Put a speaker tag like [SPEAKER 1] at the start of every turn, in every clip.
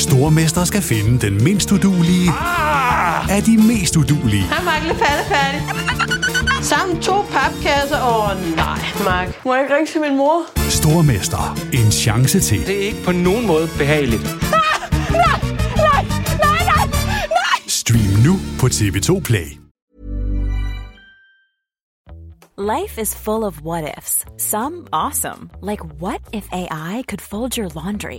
[SPEAKER 1] Stormester skal finde den mindst udulige
[SPEAKER 2] Ah!
[SPEAKER 1] af de mest udulige.
[SPEAKER 3] Hej, Mark. Lidt færdig. Sammen to papkasser. Åh, oh, nej, Mark. Må jeg ikke ringe til min mor?
[SPEAKER 1] Stormester. En chance til.
[SPEAKER 2] Det er ikke på nogen måde behageligt.
[SPEAKER 1] Stream nu på TV2 Play.
[SPEAKER 4] Life is full of what ifs. Some awesome, like what if AI could fold your laundry?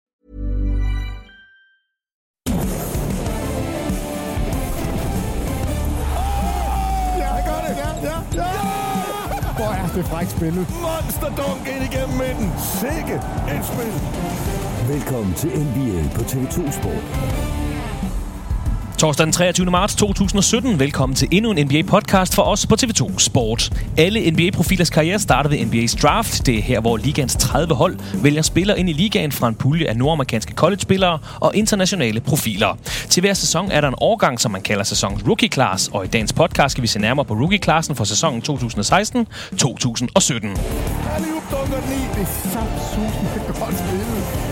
[SPEAKER 5] Er det frækt spillet.
[SPEAKER 6] Monster dunk ind igennem midten. Sikke et spil.
[SPEAKER 7] Velkommen til NBA på TV2 Sport.
[SPEAKER 8] Torsdag den 23. marts 2017. Velkommen til endnu en NBA-podcast for os på TV2 Sport. Alle NBA-profilers karriere starter ved NBA's draft. Det er her, hvor ligans 30 hold vælger spillere ind i ligaen fra en pulje af nordamerikanske college-spillere og internationale profiler. Til hver sæson er der en årgang, som man kalder sæsonens rookie-class, og i dagens podcast skal vi se nærmere på rookie-klassen for sæsonen 2016-2017.
[SPEAKER 6] Dunker den i.
[SPEAKER 5] Det er godt spillet.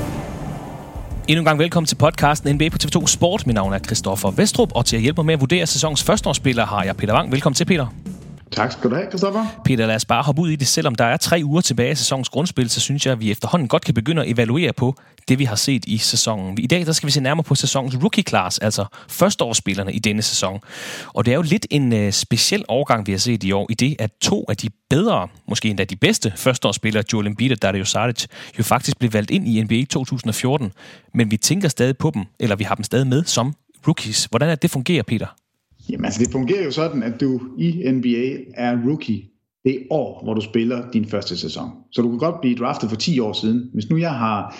[SPEAKER 8] Endnu en gang velkommen til podcasten NBA på TV2 Sport. Mit navn er Christoffer Vestrup, og til at hjælpe mig med at vurdere sæsonens førsteårsspiller har jeg Peter Wang. Velkommen til, Peter.
[SPEAKER 9] Tak skal du have, Christoffer.
[SPEAKER 8] Peter, lad os bare hoppe ud i det. Selvom der er tre uger tilbage af sæsonens grundspil, så synes jeg, at vi efterhånden godt kan begynde at evaluere på det, vi har set i sæsonen. I dag der skal vi se nærmere på sæsonens rookie class, altså førsteårsspillerne i denne sæson. Og det er jo lidt en øh, speciel årgang, vi har set i år, i det at to af de bedre, måske endda de bedste førsteårsspillere, Joel Embiid og Dario Saric, jo faktisk blev valgt ind i NBA 2014. Men vi tænker stadig på dem, eller vi har dem stadig med som rookies. Hvordan er det, det fungerer, Peter?
[SPEAKER 9] Jamen altså, det fungerer jo sådan, at du i NBA er rookie det år, hvor du spiller din første sæson. Så du kan godt blive draftet for 10 år siden. Hvis nu jeg har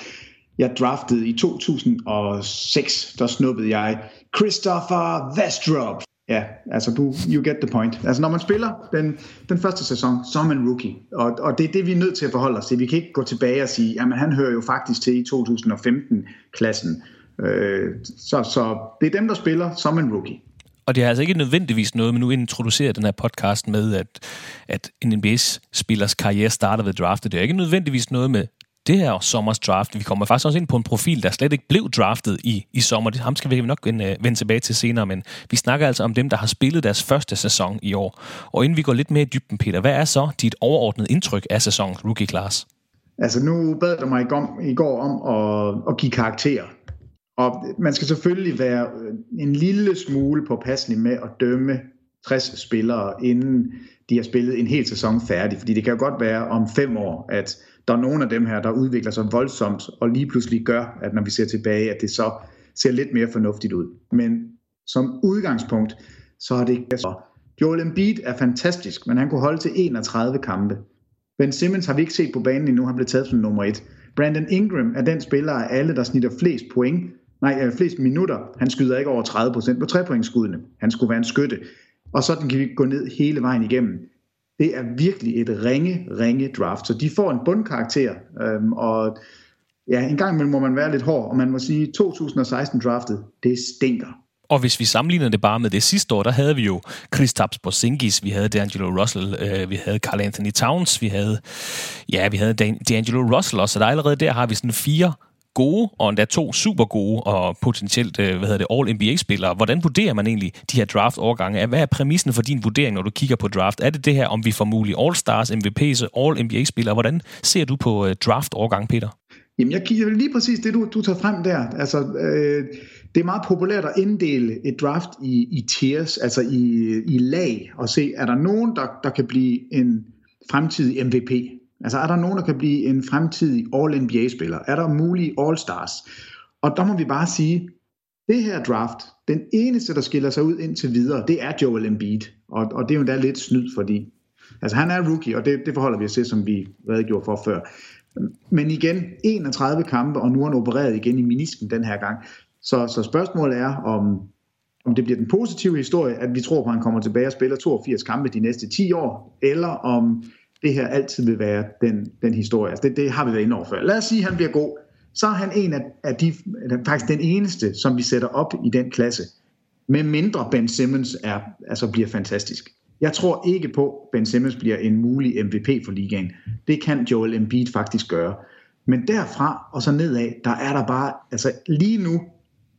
[SPEAKER 9] jeg draftet i 2006, der snuppede jeg Christopher Vestrup. Ja, altså du, you get the point. Altså når man spiller den, den første sæson, så er man rookie. Og, og det er det, vi er nødt til at forholde os til. Vi kan ikke gå tilbage og sige, jamen han hører jo faktisk til i 2015-klassen. Øh, så, så det er dem, der spiller som en rookie.
[SPEAKER 8] Og det er altså ikke nødvendigvis noget, men nu introducerer den her podcast med, at, at en NBA-spillers karriere starter ved draftet. Det er ikke nødvendigvis noget med det her sommers draft. Vi kommer faktisk også ind på en profil, der slet ikke blev draftet i, i sommer. Det ham skal vi nok vende, øh, vende tilbage til senere, men vi snakker altså om dem, der har spillet deres første sæson i år. Og inden vi går lidt mere i dybden, Peter, hvad er så dit overordnede indtryk af sæsonens rookie class?
[SPEAKER 9] Altså nu bad du mig i går om at, at give karakterer. Og man skal selvfølgelig være øh, en lille smule påpasselig med at dømme 60 spillere, inden de har spillet en hel sæson færdig. Fordi det kan jo godt være om fem år, at der er nogle af dem her, der udvikler sig voldsomt, og lige pludselig gør, at når vi ser tilbage, at det så ser lidt mere fornuftigt ud. Men som udgangspunkt, så er det så. Joel Embiid er fantastisk, men han kunne holde til 31 kampe. Ben Simmons har vi ikke set på banen endnu, han blev taget som nummer et. Brandon Ingram er den spiller af alle, der snitter flest point, nej, øh, flest minutter. Han skyder ikke over 30% på trepointsskuddene. Han skulle være en skytte. Og sådan kan vi gå ned hele vejen igennem. Det er virkelig et ringe, ringe draft. Så de får en bundkarakter, øhm, og ja, en gang imellem må man være lidt hård, og man må sige, 2016 draftet, det stinker.
[SPEAKER 8] Og hvis vi sammenligner det bare med det sidste år, der havde vi jo Kristaps Porzingis, vi havde D'Angelo Russell, øh, vi havde Carl Anthony Towns, vi havde, ja, vi havde D'Angelo Russell også, så der allerede der har vi sådan fire gode, og endda to super gode og potentielt, øh, hvad hedder det, All-NBA-spillere. Hvordan vurderer man egentlig de her draft-overgange? Hvad er præmissen for din vurdering, når du kigger på draft? Er det det her, om vi får mulige All-Stars, MVP's All-NBA-spillere? Hvordan ser du på øh, draft-overgang, Peter?
[SPEAKER 9] Jamen, jeg kigger lige præcis det, du, du tager frem der. Altså, øh, det er meget populært at inddele et draft i, i tiers, altså i, i lag, og se, er der nogen, der, der kan blive en fremtidig MVP? Altså er der nogen, der kan blive en fremtidig All-NBA-spiller? Er der mulige All-Stars? Og der må vi bare sige, det her draft, den eneste, der skiller sig ud indtil videre, det er Joel Embiid. Og, og det er jo endda lidt snyd, fordi altså, han er rookie, og det, det forholder vi os til, som vi redegjorde for før. Men igen, 31 kampe, og nu er han opereret igen i menisken den her gang. Så, så spørgsmålet er, om, om det bliver den positive historie, at vi tror på, at han kommer tilbage og spiller 82 kampe de næste 10 år, eller om det her altid vil være den, den historie. Altså det, det har vi været inde over før. Lad os sige, at han bliver god. Så er han en af, af de, faktisk den eneste, som vi sætter op i den klasse. Med mindre Ben Simmons er, altså bliver fantastisk. Jeg tror ikke på, at Ben Simmons bliver en mulig MVP for ligaen. Det kan Joel Embiid faktisk gøre. Men derfra og så nedad, der er der bare, altså lige nu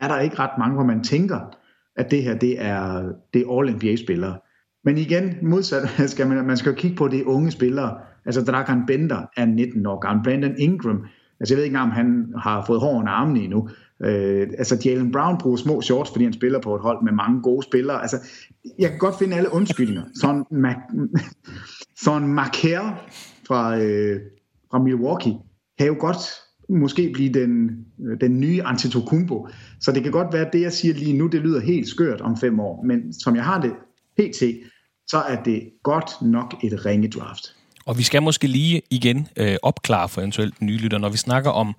[SPEAKER 9] er der ikke ret mange, hvor man tænker, at det her, det er, det er All-NBA-spillere. Men igen, modsat skal man, man skal kigge på de unge spillere. Altså Dragan Bender er 19 år gammel. Brandon Ingram, altså jeg ved ikke engang, om han har fået hår under armene endnu. Øh, altså Jalen Brown bruger små shorts, fordi han spiller på et hold med mange gode spillere. Altså, jeg kan godt finde alle undskyldninger. Sådan, Mac- sådan Marker fra, øh, fra Milwaukee kan jo godt måske blive den, den nye Antetokounmpo. Så det kan godt være, at det, jeg siger lige nu, det lyder helt skørt om fem år. Men som jeg har det pt., så er det godt nok et ringe draft.
[SPEAKER 8] Og vi skal måske lige igen øh, opklare for eventuelt nye lytter. Når vi snakker om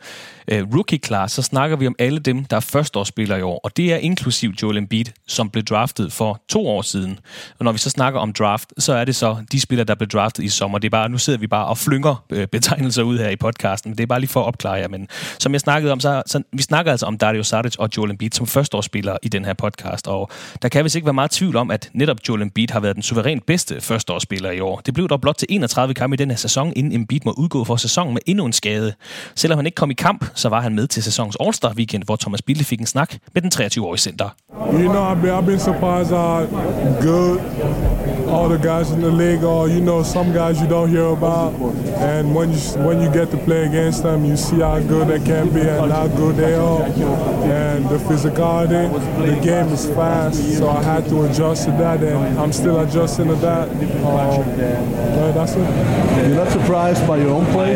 [SPEAKER 8] øh, rookie class, så snakker vi om alle dem, der er førsteårsspillere i år. Og det er inklusiv Joel Embiid, som blev draftet for to år siden. Og når vi så snakker om draft, så er det så de spillere, der blev draftet i sommer. Det er bare, nu sidder vi bare og flynger øh, betegnelser ud her i podcasten. Det er bare lige for at opklare jer. Men som jeg snakkede om, så, så vi snakker altså om Dario Saric og Joel Embiid som førsteårsspillere i den her podcast. Og der kan vist ikke være meget tvivl om, at netop Joel Embiid har været den suverænt bedste førsteårsspiller i år. Det blev dog blot til 31 kampe i den her sæson, inden Embiid må udgå for sæsonen med endnu en skade. Selvom han ikke kom i kamp, så var han med til sæsonens All-Star Weekend, hvor Thomas Bille fik en snak med den 23-årige center.
[SPEAKER 10] You know, I've been surprised how good all the guys in the league are. You know, some guys you don't hear about, and when you when you get to play against them, you see how good they can be and how good they are, and the physicality. The game is fast, so I had to adjust to that, and I'm still adjusting to that. Um, that's it.
[SPEAKER 11] You're not surprised by your own play?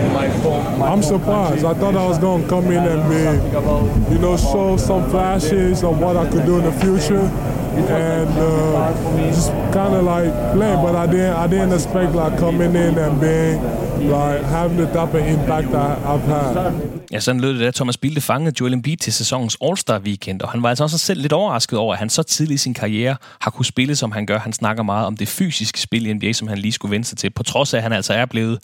[SPEAKER 10] I'm surprised. I thought I was going to come in and be, you know, show some flashes of what I could do in the future and uh, just kind of like play. But I didn't, I didn't expect like coming in and being like having the type impact I, I've had.
[SPEAKER 8] Ja, sådan lød det, da Thomas Bilde fangede Joel Embiid til sæsonens All-Star Weekend, og han var altså også selv lidt overrasket over, at han så tidligt i sin karriere har kunne spille, som han gør. Han snakker meget om det fysiske spil i NBA, som han lige skulle vende sig til, på trods af, at han altså er blevet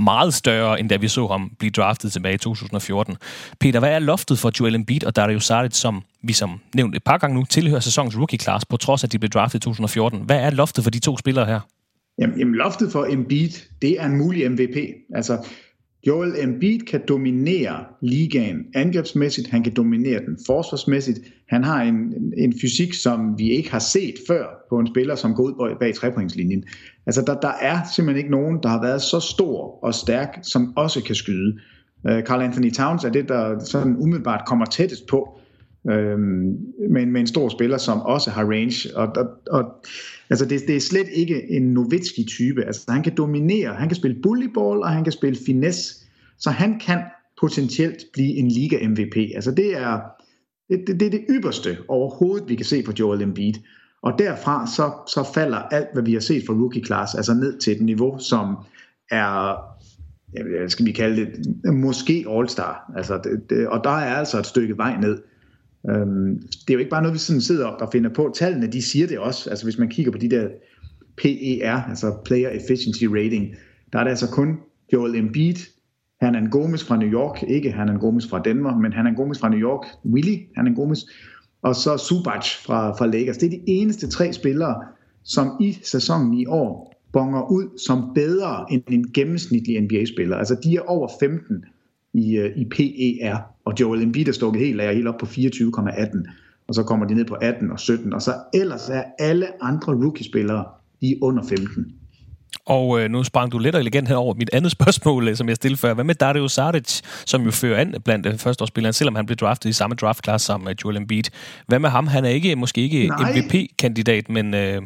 [SPEAKER 8] meget større, end da vi så ham blive draftet tilbage i 2014. Peter, hvad er loftet for Joel Embiid og Dario Saric, som vi som nævnt et par gange nu tilhører sæsonens rookie class, på trods af, at de blev draftet i 2014? Hvad er loftet for de to spillere her?
[SPEAKER 9] Jamen, jamen loftet for Embiid, det er en mulig MVP. Altså, Joel Embiid kan dominere ligaen angrebsmæssigt, han kan dominere den forsvarsmæssigt. Han har en, en fysik, som vi ikke har set før på en spiller, som går ud bag trepointslinjen. Altså der, der er simpelthen ikke nogen, der har været så stor og stærk, som også kan skyde. Uh, Carl Anthony Towns er det, der sådan umiddelbart kommer tættest på, øhm, med, med en stor spiller, som også har range. Og, og, og altså det, det er slet ikke en Nowitzki-type. Altså han kan dominere, han kan spille bullyball, og han kan spille finesse. Så han kan potentielt blive en liga-MVP. Altså det er det, det, det er det ypperste overhovedet, vi kan se på Joel Embiid. Og derfra så, så falder alt, hvad vi har set fra rookie class, altså ned til et niveau, som er, skal vi kalde det, måske All-Star. Altså det, det, og der er altså et stykke vej ned. Øhm, det er jo ikke bare noget, vi sådan sidder og finder på. Tallene, de siger det også. Altså hvis man kigger på de der PER, altså Player Efficiency Rating, der er det altså kun Joel Embiid, Hernan Gomes fra New York, ikke Hernan Gomes fra Danmark, men Hernan Gomes fra New York, Willy Hernan Gomes, og så Subac fra, fra Lakers. Det er de eneste tre spillere, som i sæsonen i år bonger ud som bedre end en gennemsnitlig NBA-spiller. Altså de er over 15 i, øh, i PER, og Joel Embiid er stukket helt af, helt op på 24,18, og så kommer de ned på 18 og 17, og så ellers er alle andre rookie-spillere, de er under 15.
[SPEAKER 8] Og øh, nu sprang du lidt og elegant her over mit andet spørgsmål, øh, som jeg stillede før. Hvad med Dario Saric, som jo fører an blandt øh, førsteårsspillerne, selvom han blev draftet i samme draftklasse som øh, Joel Embiid? Hvad med ham? Han er ikke måske ikke MVP-kandidat, men... Øh...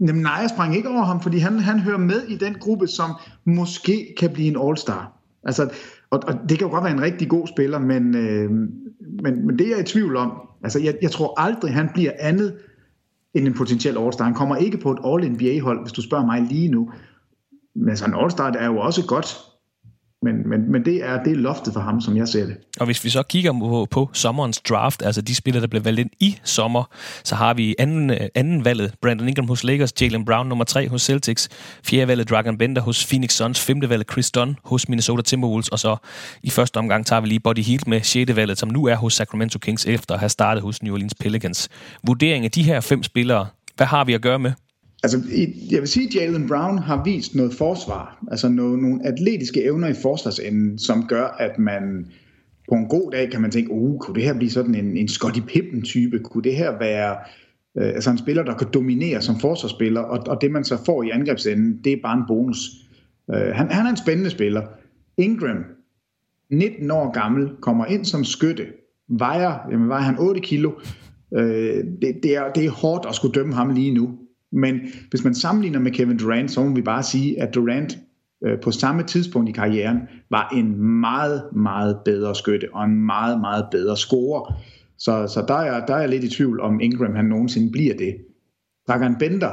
[SPEAKER 9] Jamen, nej, jeg sprang ikke over ham, fordi han, han hører med i den gruppe, som måske kan blive en all-star. Altså, og, og det kan jo godt være en rigtig god spiller, men, øh, men, men det er jeg i tvivl om. Altså, jeg, jeg tror aldrig, han bliver andet end en potentiel all-star. Han kommer ikke på et All-NBA-hold, hvis du spørger mig lige nu. Men altså, en All-Star er jo også godt. Men, men, men det, er, det er loftet for ham, som jeg ser det.
[SPEAKER 8] Og hvis vi så kigger på, på sommerens draft, altså de spillere, der blev valgt ind i sommer, så har vi anden, anden valget Brandon Ingram hos Lakers, Jalen Brown nummer 3 hos Celtics, fjerde valget Dragon Bender hos Phoenix Suns, femte valget Chris Dunn hos Minnesota Timberwolves, og så i første omgang tager vi lige Buddy Hield med sjette valget, som nu er hos Sacramento Kings efter at have startet hos New Orleans Pelicans. Vurdering af de her fem spillere, hvad har vi at gøre med?
[SPEAKER 9] Altså, jeg vil sige, at Jalen Brown har vist noget forsvar, altså noget, nogle atletiske evner i forsvarsenden, som gør, at man på en god dag kan man tænke, uh, kunne det her blive sådan en, en Scottie Pippen-type? Kunne det her være øh, altså en spiller, der kan dominere som forsvarsspiller? Og, og det, man så får i angrebsenden, det er bare en bonus. Øh, han, han er en spændende spiller. Ingram, 19 år gammel, kommer ind som skytte, vejer, jamen vejer han 8 kilo. Øh, det, det, er, det er hårdt at skulle dømme ham lige nu. Men hvis man sammenligner med Kevin Durant, så må vi bare sige, at Durant øh, på samme tidspunkt i karrieren var en meget, meget bedre skytte og en meget, meget bedre scorer. Så, så der, er, der er jeg lidt i tvivl om Ingram han nogensinde bliver det. Dragan Bender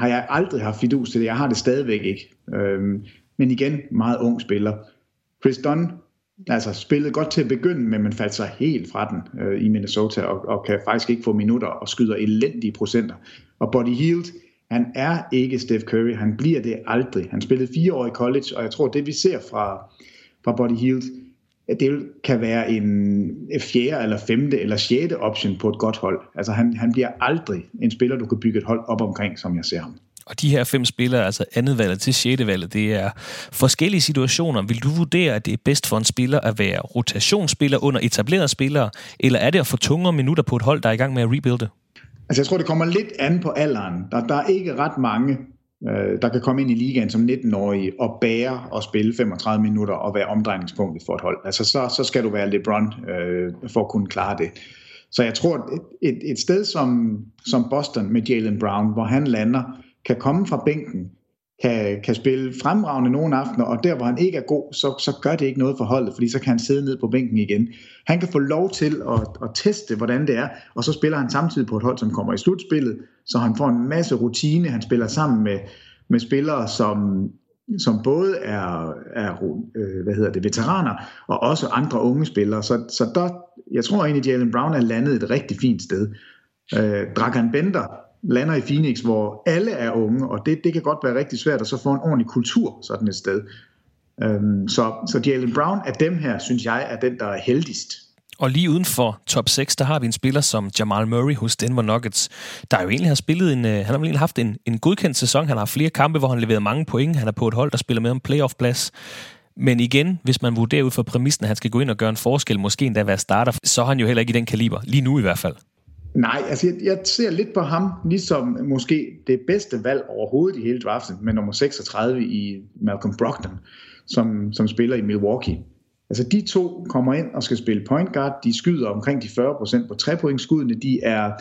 [SPEAKER 9] har jeg aldrig haft fidus til det. Jeg har det stadigvæk ikke. Øhm, men igen, meget ung spiller. Chris Dunn altså spillet godt til at begynde med, men faldt sig helt fra den øh, i Minnesota, og, og kan faktisk ikke få minutter og skyder elendige procenter. Og Body Hield, han er ikke Steph Curry, han bliver det aldrig. Han spillede fire år i college, og jeg tror, det vi ser fra, fra Body Hield, at det kan være en fjerde eller femte eller sjette option på et godt hold. Altså han, han bliver aldrig en spiller, du kan bygge et hold op omkring, som jeg ser ham.
[SPEAKER 8] Og de her fem spillere, altså andet valget til sjette valget, det er forskellige situationer. Vil du vurdere, at det er bedst for en spiller at være rotationsspiller under etablerede spillere, eller er det at få tungere minutter på et hold, der er i gang med at rebuilde?
[SPEAKER 9] Altså jeg tror, det kommer lidt an på alderen. Der, der er ikke ret mange, øh, der kan komme ind i ligaen som 19-årige og bære og spille 35 minutter og være omdrejningspunktet for et hold. Altså så, så skal du være LeBron øh, for at kunne klare det. Så jeg tror, et, et sted som, som Boston med Jalen Brown, hvor han lander, kan komme fra bænken, kan, kan spille fremragende nogle aftener, og der hvor han ikke er god, så, så gør det ikke noget for holdet, fordi så kan han sidde ned på bænken igen. Han kan få lov til at, at teste, hvordan det er, og så spiller han samtidig på et hold, som kommer i slutspillet, så han får en masse rutine, han spiller sammen med, med spillere, som, som både er, er øh, hvad hedder det, veteraner, og også andre unge spillere. Så, så der, jeg tror egentlig, at Jalen Brown er landet et rigtig fint sted. Øh, Dragan Bender lander i Phoenix, hvor alle er unge, og det, det kan godt være rigtig svært at så få en ordentlig kultur sådan et sted. Øhm, så, så Jalen Brown af dem her, synes jeg, er den, der er heldigst.
[SPEAKER 8] Og lige uden for top 6, der har vi en spiller som Jamal Murray hos Denver Nuggets, der jo egentlig har spillet en, øh, han har egentlig haft en, en godkendt sæson. Han har flere kampe, hvor han leverer mange point. Han er på et hold, der spiller med om playoff-plads. Men igen, hvis man vurderer ud fra præmissen, at han skal gå ind og gøre en forskel, måske endda være starter, så er han jo heller ikke i den kaliber, lige nu i hvert fald.
[SPEAKER 9] Nej, altså jeg, jeg ser lidt på ham, ligesom måske det bedste valg overhovedet i hele draften, med nummer 36 i Malcolm Brogdon, som, som spiller i Milwaukee. Altså de to kommer ind og skal spille point guard, de skyder omkring de 40% på trepointskuddene, de er,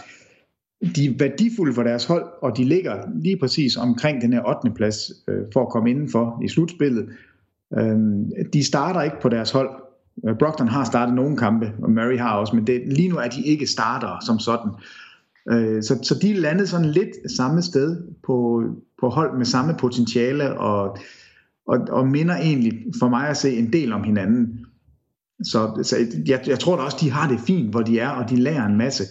[SPEAKER 9] de er værdifulde for deres hold, og de ligger lige præcis omkring den her 8. plads øh, for at komme indenfor i slutspillet. Øh, de starter ikke på deres hold, Øh, Brockton har startet nogle kampe, og Murray har også, men det, lige nu er de ikke starter som sådan. Øh, så, så de landede sådan lidt samme sted på, på hold med samme potentiale, og, og, og minder egentlig for mig at se en del om hinanden. Så, så jeg, jeg tror da også, de har det fint, hvor de er, og de lærer en masse.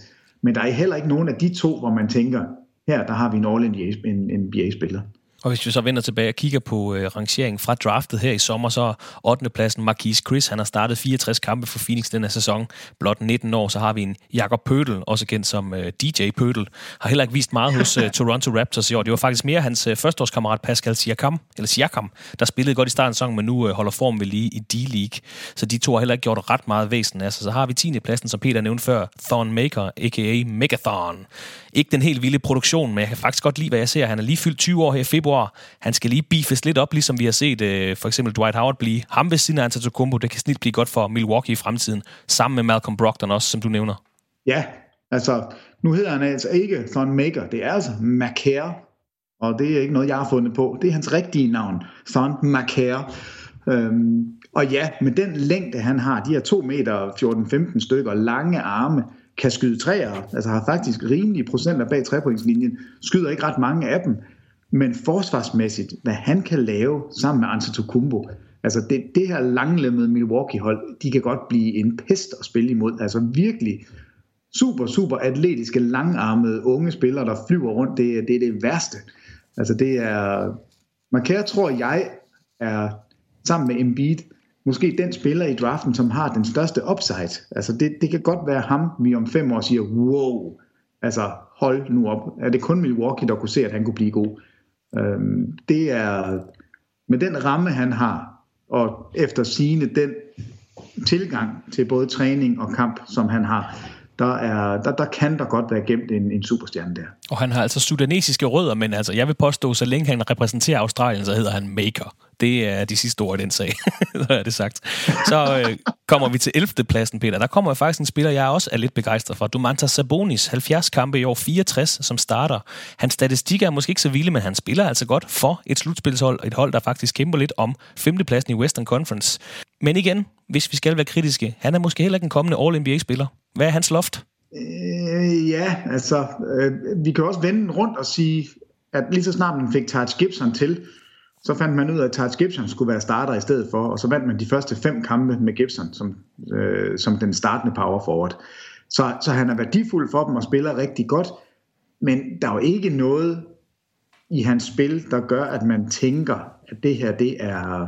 [SPEAKER 9] Men der er heller ikke nogen af de to, hvor man tænker, her der har vi en All-NBA-spiller.
[SPEAKER 8] Og hvis vi så vender tilbage og kigger på øh, rangeringen fra draftet her i sommer, så 8. pladsen Marquise Chris. Han har startet 64 kampe for Phoenix den her sæson. Blot 19 år, så har vi en Jakob Pøtel, også kendt som øh, DJ Pøtel. Har heller ikke vist meget hos øh, Toronto Raptors i år. Det var faktisk mere hans øh, førsteårskammerat Pascal Siakam, eller Siakam, der spillede godt i starten af sæsonen, men nu øh, holder form ved lige i D-League. Så de to har heller ikke gjort ret meget væsen Altså, Så har vi 10. pladsen, som Peter nævnte før, Thorn Maker, a.k.a. Megathon. Ikke den helt vilde produktion, men jeg kan faktisk godt lide, hvad jeg ser. Han er lige fyldt 20 år her i februar. Han skal lige beefes lidt op, ligesom vi har set øh, for eksempel Dwight Howard blive. Ham ved siden af Antetokounmpo, det kan snit blive godt for Milwaukee i fremtiden, sammen med Malcolm Brogdon også, som du nævner.
[SPEAKER 9] Ja, altså nu hedder han altså ikke Thon Maker, det er altså Macare, og det er ikke noget, jeg har fundet på. Det er hans rigtige navn, Thon Macare. Øhm, og ja, med den længde, han har, de her 2 meter 14-15 stykker lange arme, kan skyde træer, altså har faktisk rimelige procenter bag trepointslinjen, skyder ikke ret mange af dem, men forsvarsmæssigt, hvad han kan lave sammen med Antetokounmpo, altså det, det her langlemmede Milwaukee-hold, de kan godt blive en pest at spille imod, altså virkelig super, super atletiske, langarmede unge spillere, der flyver rundt, det, det er det værste. Altså det er, Markere tror jeg er sammen med Embiid måske den spiller i draften, som har den største upside. Altså det, det kan godt være ham, vi om fem år siger, wow, altså hold nu op. Er det kun Milwaukee, der kunne se, at han kunne blive god? Øhm, det er med den ramme, han har, og efter sine den tilgang til både træning og kamp, som han har, der, er, der, der kan der godt være gemt en, en superstjerne der.
[SPEAKER 8] Og han har altså sudanesiske rødder, men altså, jeg vil påstå, så længe han repræsenterer Australien, så hedder han Maker. Det er de sidste ord i den sag, så er det sagt. Så øh, kommer vi til 11. pladsen, Peter. Der kommer faktisk en spiller, jeg også er lidt begejstret for. Dumantas Sabonis, 70 kampe i år, 64 som starter. Hans statistik er måske ikke så vilde, men han spiller altså godt for et slutspilshold, et hold, der faktisk kæmper lidt om 5. pladsen i Western Conference. Men igen, hvis vi skal være kritiske, han er måske heller ikke en kommende All-NBA-spiller. Hvad er hans loft?
[SPEAKER 9] Øh, ja, altså, øh, vi kan også vende rundt og sige, at lige så snart man fik Taj Gibson til, så fandt man ud af, at Taj Gibson skulle være starter i stedet for, og så vandt man de første fem kampe med Gibson som, øh, som den startende power forward. Så, så han er værdifuld for dem og spiller rigtig godt, men der er jo ikke noget i hans spil, der gør, at man tænker, at det her det er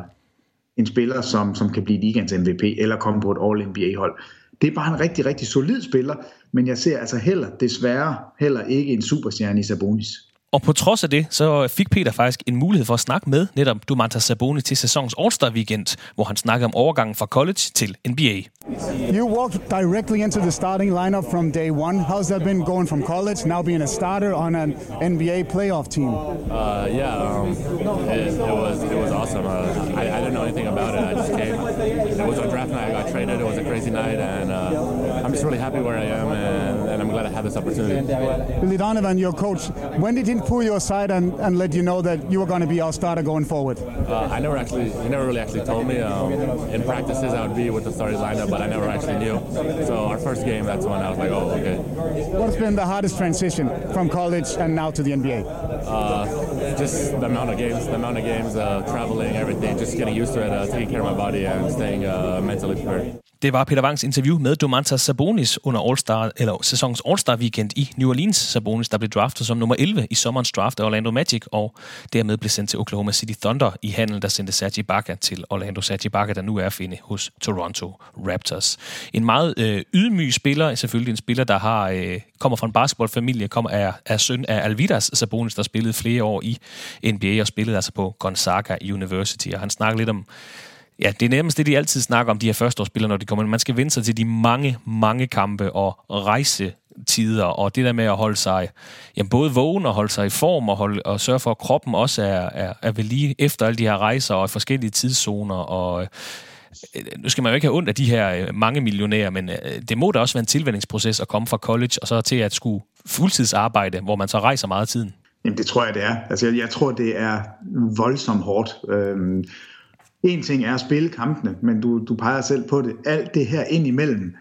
[SPEAKER 9] en spiller, som, som kan blive ligands MVP eller komme på et All-NBA-hold. Det er bare en rigtig, rigtig solid spiller, men jeg ser altså heller, desværre, heller ikke en superstjerne i Sabonis.
[SPEAKER 8] Og på trods af det, så fik Peter faktisk en mulighed for at snakke med netop Domantas Sabonis til sæsons All-Star Weekend, hvor han snakkede om overgangen fra college til NBA.
[SPEAKER 12] You walked directly into the starting lineup from day one. How's that been going from college, now being a starter on an NBA playoff team?
[SPEAKER 13] Uh, yeah, um, it, it, was it was awesome. Uh, I, I didn't know anything about it. I just came. It was on draft night. I got traded. It was a crazy night, and uh, I'm just really happy where I am, and, glad I had this opportunity.
[SPEAKER 12] Billy Donovan, your coach, when did he pull you aside and, and let you know that you were going to be our starter going forward?
[SPEAKER 13] Uh, I never actually, he never really actually told me. Um, in practices, I would be with the starting lineup, but I never actually knew. So our first game, that's when I was like, oh, okay.
[SPEAKER 12] What's been the hardest transition from college and now to the NBA?
[SPEAKER 13] Uh, just the amount of games, the amount of games, uh, traveling, everything, just getting used to it, uh, taking care of my body and staying uh, mentally prepared.
[SPEAKER 8] Det var Peter Wangs interview med Domantas Sabonis under All-Star, eller sæsons All-Star Weekend i New Orleans. Sabonis, der blev draftet som nummer 11 i sommerens draft af Orlando Magic, og dermed blev sendt til Oklahoma City Thunder i handel, der sendte Serge Ibaka til Orlando. Serge Ibaka, der nu er at finde hos Toronto Raptors. En meget øh, ydmyg spiller, selvfølgelig en spiller, der har øh, kommer fra en basketballfamilie, kommer er, er søn af Alvidas Sabonis, der spillede flere år i NBA og spillede altså på Gonzaga University. Og han snakker lidt om Ja, det er nærmest det, de altid snakker om, de her førsteårsspillere, når de kommer ind. Man skal vende sig til de mange, mange kampe og rejse tider, og det der med at holde sig jamen både vågen og holde sig i form og, holde, og sørge for, at kroppen også er, er, er ved lige efter alle de her rejser og forskellige tidszoner. Og, øh, nu skal man jo ikke have ondt af de her øh, mange millionærer, men øh, det må da også være en tilvændingsproces at komme fra college og så til at skulle fuldtidsarbejde, hvor man så rejser meget af tiden.
[SPEAKER 9] Jamen det tror jeg, det er. Altså jeg, jeg tror, det er voldsomt hårdt. Øhm, en ting er at spille kampene, men du, du peger selv på det. Alt det her ind imellem,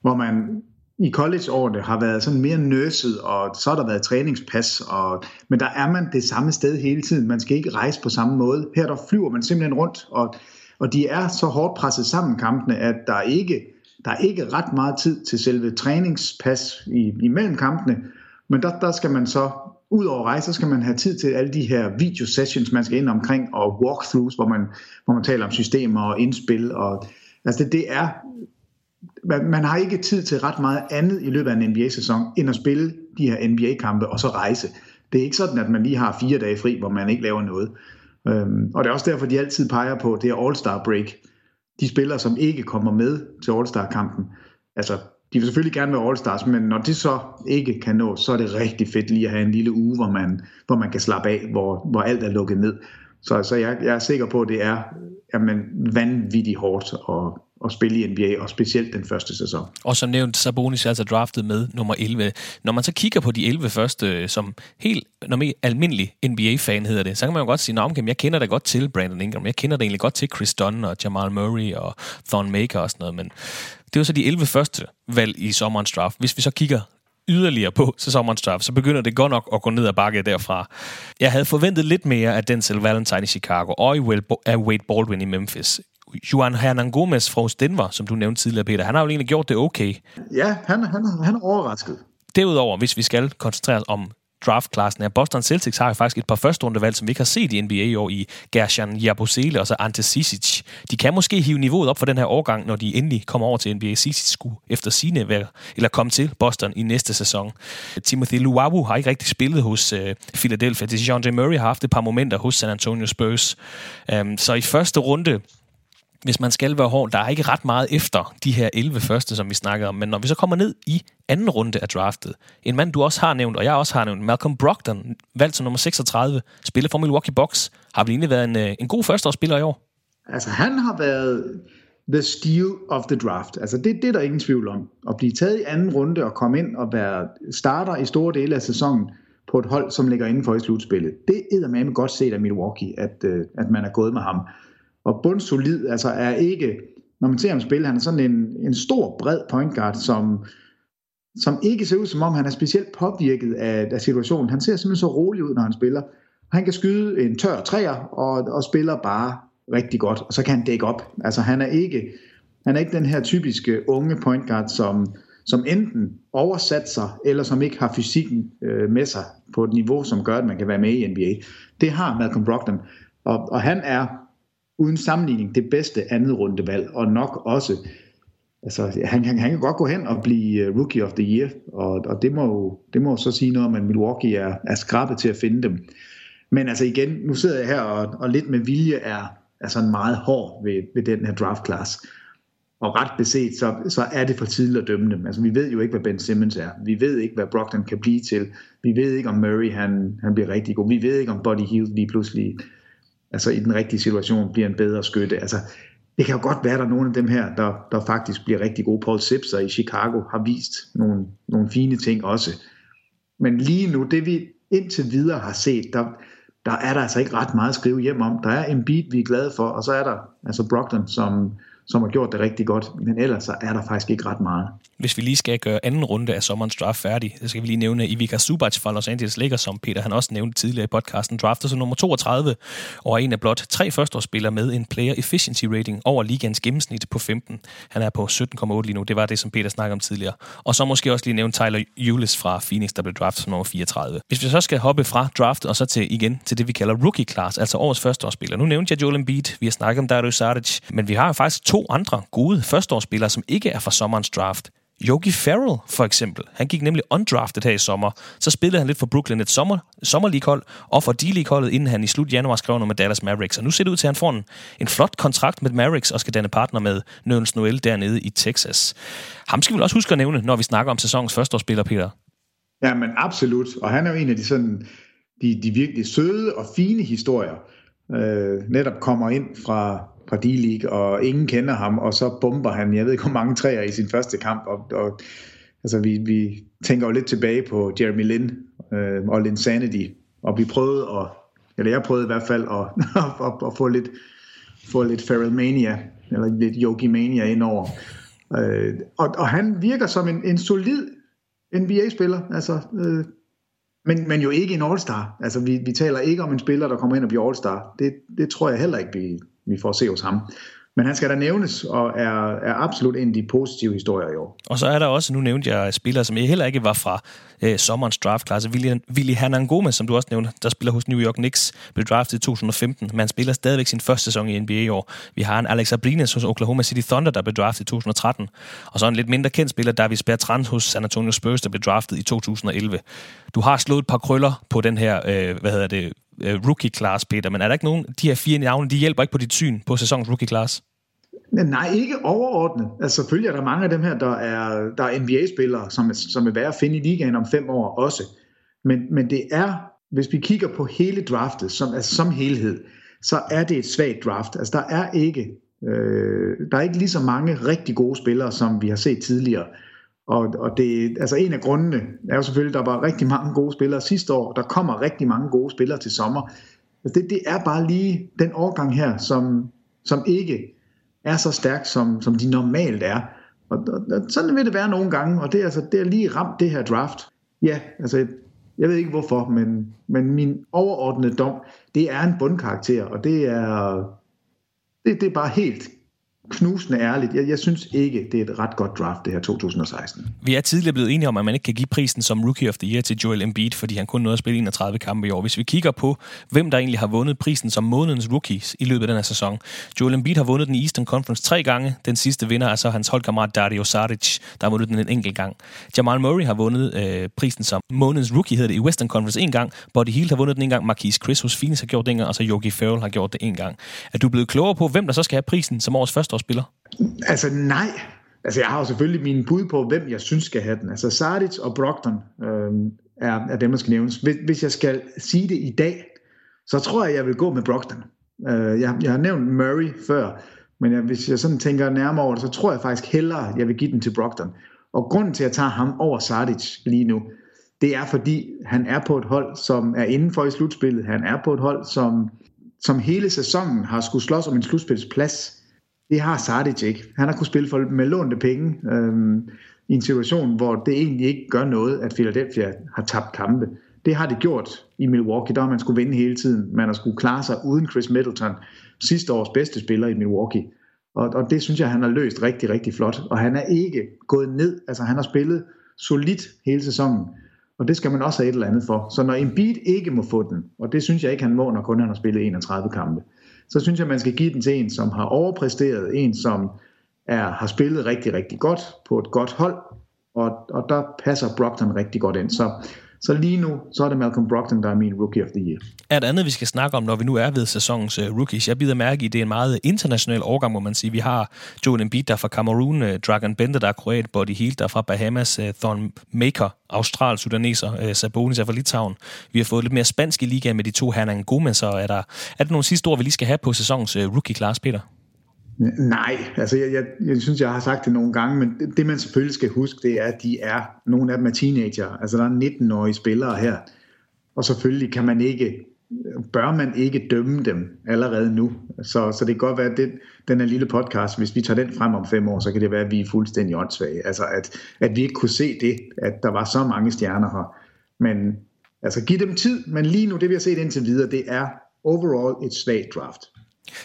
[SPEAKER 9] hvor man i collegeårene har været sådan mere nøset, og så har der været træningspas, og, men der er man det samme sted hele tiden. Man skal ikke rejse på samme måde. Her der flyver man simpelthen rundt, og, og de er så hårdt presset sammen kampene, at der ikke der er ikke ret meget tid til selve træningspas i, imellem kampene, men der, der skal man så udover rejse, så skal man have tid til alle de her video sessions, man skal ind omkring, og walkthroughs, hvor man, hvor man taler om systemer og indspil. Og, altså det, det er, man, man har ikke tid til ret meget andet i løbet af en NBA-sæson, end at spille de her NBA-kampe og så rejse. Det er ikke sådan, at man lige har fire dage fri, hvor man ikke laver noget. Øhm, og det er også derfor, de altid peger på det her All-Star break. De spillere, som ikke kommer med til All-Star-kampen, altså de vil selvfølgelig gerne være All-Stars, men når det så ikke kan nå, så er det rigtig fedt lige at have en lille uge, hvor man, hvor man kan slappe af, hvor, hvor alt er lukket ned. Så, så jeg, jeg er sikker på, at det er jamen, vanvittigt hårdt at, at spille i NBA, og specielt den første sæson.
[SPEAKER 8] Og som nævnt, Sabonis er altså draftet med nummer 11. Når man så kigger på de 11 første, som helt normalt almindelig NBA-fan hedder det, så kan man jo godt sige, at jeg kender da godt til Brandon Ingram, jeg kender da egentlig godt til Chris Dunn og Jamal Murray og Thon Maker og sådan noget, men det var så de 11 første valg i sommerens draft. Hvis vi så kigger yderligere på sæsonens draft, så begynder det godt nok at gå ned ad bakke derfra. Jeg havde forventet lidt mere af Denzel Valentine i Chicago og af Wade Baldwin i Memphis. Juan Hernan Gomez fra Denver, som du nævnte tidligere, Peter, han har jo egentlig gjort det okay.
[SPEAKER 9] Ja, han, han, han er overrasket.
[SPEAKER 8] Derudover, hvis vi skal koncentrere os om draftklassen er. Boston Celtics har faktisk et par første rundevalg, som vi ikke har set i NBA i år, i Gershon Jabusele og så Ante Sisic. De kan måske hive niveauet op for den her årgang, når de endelig kommer over til NBA. Sisic skulle efter sine være, eller komme til Boston i næste sæson. Timothy Luau har ikke rigtig spillet hos øh, Philadelphia. DeJounte Murray har haft et par momenter hos San Antonio Spurs. Um, så i første runde hvis man skal være hård, der er ikke ret meget efter de her 11 første, som vi snakkede om. Men når vi så kommer ned i anden runde af draftet, en mand, du også har nævnt, og jeg også har nævnt, Malcolm Brogdon, valgt som nummer 36, spiller for Milwaukee Bucks, har vel egentlig været en, øh, en god førsteårsspiller i år?
[SPEAKER 9] Altså, han har været the steal of the draft. Altså, det, det er der ingen tvivl om. At blive taget i anden runde og komme ind og være starter i store dele af sæsonen på et hold, som ligger inden for i slutspillet, det er med godt set af Milwaukee, at, øh, at man er gået med ham og bundsolid, altså er ikke, når man ser ham spille, han er sådan en, en stor, bred point guard, som, som ikke ser ud som om, han er specielt påvirket af, af situationen. Han ser simpelthen så rolig ud, når han spiller. Han kan skyde en tør træer, og, og spiller bare rigtig godt, og så kan han dække op. Altså han er ikke, han er ikke den her typiske unge point guard, som, som enten oversat sig, eller som ikke har fysikken øh, med sig på et niveau, som gør, at man kan være med i NBA. Det har Malcolm Brogdon, og, og han er uden sammenligning det bedste andet rundevalg, og nok også, altså han, han, han kan godt gå hen og blive øh, Rookie of the Year, og, og det, må jo, det må jo så sige noget om, at Milwaukee er, er skrabet til at finde dem. Men altså igen, nu sidder jeg her og, og lidt med vilje er, er sådan meget hård ved, ved den her draft class. Og ret beset, så, så er det for tidligt at dømme dem. Altså vi ved jo ikke, hvad Ben Simmons er. Vi ved ikke, hvad Brogdon kan blive til. Vi ved ikke, om Murray han, han bliver rigtig god. Vi ved ikke, om Buddy Hield lige pludselig altså i den rigtige situation bliver en bedre skytte. Altså, det kan jo godt være, at der er nogle af dem her, der, der faktisk bliver rigtig gode. Paul Sipser i Chicago har vist nogle, nogle fine ting også. Men lige nu, det vi indtil videre har set, der, der er der altså ikke ret meget at skrive hjem om. Der er en beat, vi er glade for, og så er der altså Brogdon, som, som har gjort det rigtig godt, men ellers så er der faktisk ikke ret meget.
[SPEAKER 8] Hvis vi lige skal gøre anden runde af sommerens draft færdig, så skal vi lige nævne Ivica Subac fra Los Angeles Lakers, som Peter han også nævnte tidligere i podcasten, draftet som nummer 32, og er en af blot tre førsteårsspillere med en player efficiency rating over ligans gennemsnit på 15. Han er på 17,8 lige nu, det var det, som Peter snakkede om tidligere. Og så måske også lige nævne Tyler Eulis fra Phoenix, der blev draftet som nummer 34. Hvis vi så skal hoppe fra draft og så til igen til det, vi kalder rookie class, altså årets førsteårsspiller. Nu nævnte jeg Joel Embiid, vi har snakket om Dario Saric, men vi har faktisk to andre gode førsteårsspillere, som ikke er fra sommerens draft. Yogi Farrell for eksempel, han gik nemlig undrafted her i sommer. Så spillede han lidt for Brooklyn et sommer, sommer hold og for D-League-holdet, inden han i slut januar skrev under med Dallas Mavericks. Og nu ser det ud til, at han får en, en flot kontrakt med Mavericks og skal danne partner med Nerlens Noel dernede i Texas. Ham skal vi også huske at nævne, når vi snakker om sæsonens førsteårsspiller, Peter.
[SPEAKER 9] Ja, men absolut. Og han er jo en af de, sådan, de, de virkelig søde og fine historier, øh, netop kommer ind fra, fra D-League, og ingen kender ham, og så bomber han, jeg ved ikke hvor mange træer i sin første kamp, og, og altså vi, vi tænker jo lidt tilbage på Jeremy Lin øh, og Linsanity, og vi prøvede at, eller jeg prøvede i hvert fald at, at, at få lidt, få lidt Feral Mania, eller lidt Yogi Mania indover. Øh, og, og han virker som en, en solid NBA-spiller, altså, øh, men, men jo ikke en All-Star. Altså, vi, vi taler ikke om en spiller, der kommer ind og bliver All-Star. Det, det tror jeg heller ikke, vi, vi får at se hos ham. men han skal da nævnes, og er, er absolut en af de positive historier i år.
[SPEAKER 8] Og så er der også, nu nævnte jeg spillere, som heller ikke var fra øh, sommerens draftklasse. William, Willy Hernan Gomez, som du også nævnte, der spiller hos New York Knicks, blev draftet i 2015, men han spiller stadigvæk sin første sæson i NBA i år. Vi har en Alex Abrines hos Oklahoma City Thunder, der blev draftet i 2013, og så en lidt mindre kendt spiller, Davis Bertrand hos San Antonio Spurs, der blev draftet i 2011. Du har slået et par krøller på den her, øh, hvad hedder det, øh, rookie class, Peter, men er der ikke nogen, de her fire navne, de hjælper ikke på dit syn på sæsonens rookie class?
[SPEAKER 9] Nej, ikke overordnet. Altså selvfølgelig er der mange af dem her, der er, der er NBA-spillere, som, som vil være at finde i ligaen om fem år også. Men, men det er, hvis vi kigger på hele draftet som, altså som helhed, så er det et svagt draft. Altså der er ikke øh, der er ikke lige så mange rigtig gode spillere, som vi har set tidligere. Og, og det, altså en af grundene er jo selvfølgelig, at der var rigtig mange gode spillere sidste år. Der kommer rigtig mange gode spillere til sommer. Altså det, det er bare lige den årgang her, som, som ikke er så stærk, som, som de normalt er. Og, og, og sådan vil det være nogle gange, og det er, altså, det er lige ramt det her draft. Ja, altså, jeg ved ikke hvorfor, men, men min overordnede dom, det er en bundkarakter, og det er, det, det er bare helt knusende ærligt, jeg, jeg synes ikke, det er et ret godt draft, det her 2016.
[SPEAKER 8] Vi er tidligere blevet enige om, at man ikke kan give prisen som Rookie of the Year til Joel Embiid, fordi han kun nåede at spille 31 kampe i år. Hvis vi kigger på, hvem der egentlig har vundet prisen som månedens rookies i løbet af den her sæson. Joel Embiid har vundet den i Eastern Conference tre gange. Den sidste vinder er så hans holdkammerat Dario Saric, der har vundet den en enkelt gang. Jamal Murray har vundet øh, prisen som månedens rookie, hedder det, i Western Conference en gang. Buddy Hield har vundet den en gang. Marquise Chris hos Phoenix har gjort det en gang, og så Yogi Ferrell har gjort det en gang. Er du blevet klogere på, hvem der så skal have prisen som årets spiller.
[SPEAKER 9] Altså nej. Altså jeg har jo selvfølgelig mine bud på, hvem jeg synes skal have den. Altså Sardic og Brogdon øh, er, er dem, der skal nævnes. Hvis, hvis jeg skal sige det i dag, så tror jeg, jeg vil gå med Brogdon. Øh, jeg, jeg har nævnt Murray før, men jeg, hvis jeg sådan tænker nærmere over det, så tror jeg faktisk hellere, jeg vil give den til Brogdon. Og grunden til, at jeg tager ham over Sardic lige nu, det er fordi, han er på et hold, som er indenfor i slutspillet. Han er på et hold, som, som hele sæsonen har skulle slås om en slutspilsplads. Det har Sardic ikke. Han har kunnet spille for, med lånte penge øhm, i en situation, hvor det egentlig ikke gør noget, at Philadelphia har tabt kampe. Det har det gjort i Milwaukee. Der man skulle vinde hele tiden. Man har skulle klare sig uden Chris Middleton, sidste års bedste spiller i Milwaukee. Og, og det synes jeg, han har løst rigtig, rigtig flot. Og han er ikke gået ned. Altså han har spillet solidt hele sæsonen. Og det skal man også have et eller andet for. Så når Embiid ikke må få den, og det synes jeg ikke, han må, når kun han har spillet 31 kampe, så synes jeg, man skal give den til en, som har overpræsteret, en, som er, har spillet rigtig, rigtig godt på et godt hold, og, og der passer Brockton rigtig godt ind. Så så lige nu, så er det Malcolm Brogdon, der er min Rookie of the Year.
[SPEAKER 8] Er der andet, vi skal snakke om, når vi nu er ved sæsonens uh, rookies? Jeg bider mærke i, det er en meget international årgang, må man sige. Vi har Joel Embiid, der er fra Cameroon, uh, øh, Dragon Bender, der er kroat, Body Hield, der er fra Bahamas, øh, uh, Thorn Maker, austral sudaneser, uh, Sabonis er fra Litauen. Vi har fået lidt mere spansk i ligaen med de to Hernan Gomez, og er der, er der nogle sidste ord, vi lige skal have på sæsonens uh, rookie-class, Peter?
[SPEAKER 9] Nej, altså jeg, jeg, jeg synes, jeg har sagt det nogle gange, men det, det man selvfølgelig skal huske, det er, at de er, nogle af dem er teenager, altså der er 19-årige spillere her, og selvfølgelig kan man ikke, bør man ikke dømme dem allerede nu. Så, så det kan godt være, at det, den her lille podcast, hvis vi tager den frem om fem år, så kan det være, at vi er fuldstændig åndssvage. Altså at, at vi ikke kunne se det, at der var så mange stjerner her. Men altså giv dem tid, men lige nu, det vi har set indtil videre, det er overall et svagt draft.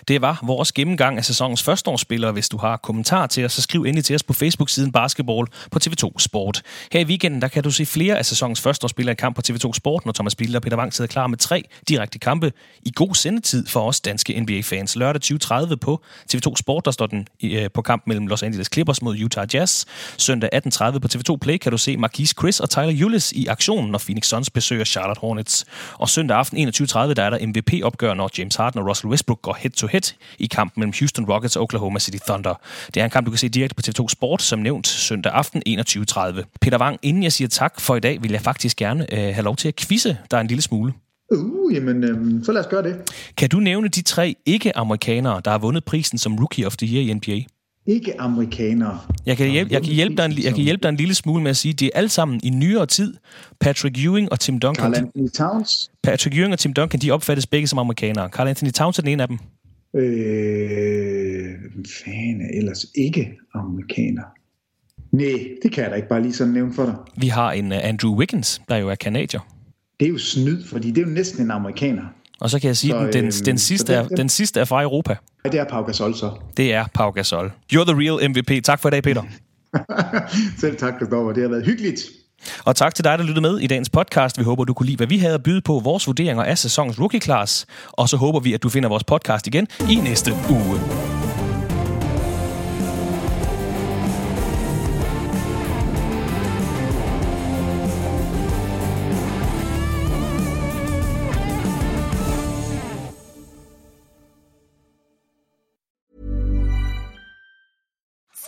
[SPEAKER 8] Det var vores gennemgang af sæsonens førsteårsspillere. Hvis du har kommentar til os, så skriv endelig til os på Facebook-siden Basketball på TV2 Sport. Her i weekenden der kan du se flere af sæsonens førsteårsspillere i kamp på TV2 Sport, når Thomas Bilde og Peter Wang sidder klar med tre direkte kampe i god sendetid for os danske NBA-fans. Lørdag 20.30 på TV2 Sport, der står den øh, på kamp mellem Los Angeles Clippers mod Utah Jazz. Søndag 18.30 på TV2 Play kan du se Marquise Chris og Tyler Ulis i aktionen, når Phoenix Suns besøger Charlotte Hornets. Og søndag aften 21.30 der er der MVP-opgør, når James Harden og Russell Westbrook går head-to-head i kampen mellem Houston Rockets og Oklahoma City Thunder. Det er en kamp, du kan se direkte på TV2 Sport, som nævnt søndag aften 21.30. Peter Wang, inden jeg siger tak for i dag, vil jeg faktisk gerne øh, have lov til at quizze dig en lille smule.
[SPEAKER 9] Uh, jamen, øhm, så lad os gøre det.
[SPEAKER 8] Kan du nævne de tre ikke-amerikanere, der har vundet prisen som Rookie of the Year i NBA?
[SPEAKER 9] Ikke-amerikanere.
[SPEAKER 8] Jeg kan, hjælpe, jeg, kan hjælpe dig en, jeg kan hjælpe dig en lille smule med at sige, at de er alle sammen i nyere tid. Patrick Ewing og Tim Duncan.
[SPEAKER 9] Carl Anthony Towns.
[SPEAKER 8] Patrick Ewing og Tim Duncan, de opfattes begge som amerikanere. Carl Anthony Towns er den ene af dem.
[SPEAKER 9] Øh, fanden er ellers ikke amerikaner? Nej, det kan jeg da ikke bare lige sådan nævne for dig.
[SPEAKER 8] Vi har en uh, Andrew Wiggins, der jo er kanadier.
[SPEAKER 9] Det er jo snyd, fordi det er jo næsten en amerikaner.
[SPEAKER 8] Og så kan jeg sige, at den, den, den, sidste er, den sidste er fra Europa.
[SPEAKER 9] det er Pau Gasol så.
[SPEAKER 8] Det er Pau Gasol. You're the real MVP. Tak for i dag, Peter.
[SPEAKER 9] Selv tak, Christoffer. Det har været hyggeligt.
[SPEAKER 8] Og tak til dig, der lyttede med i dagens podcast. Vi håber, du kunne lide, hvad vi havde at byde på, vores vurderinger af sæsonens rookie class. Og så håber vi, at du finder vores podcast igen i næste uge.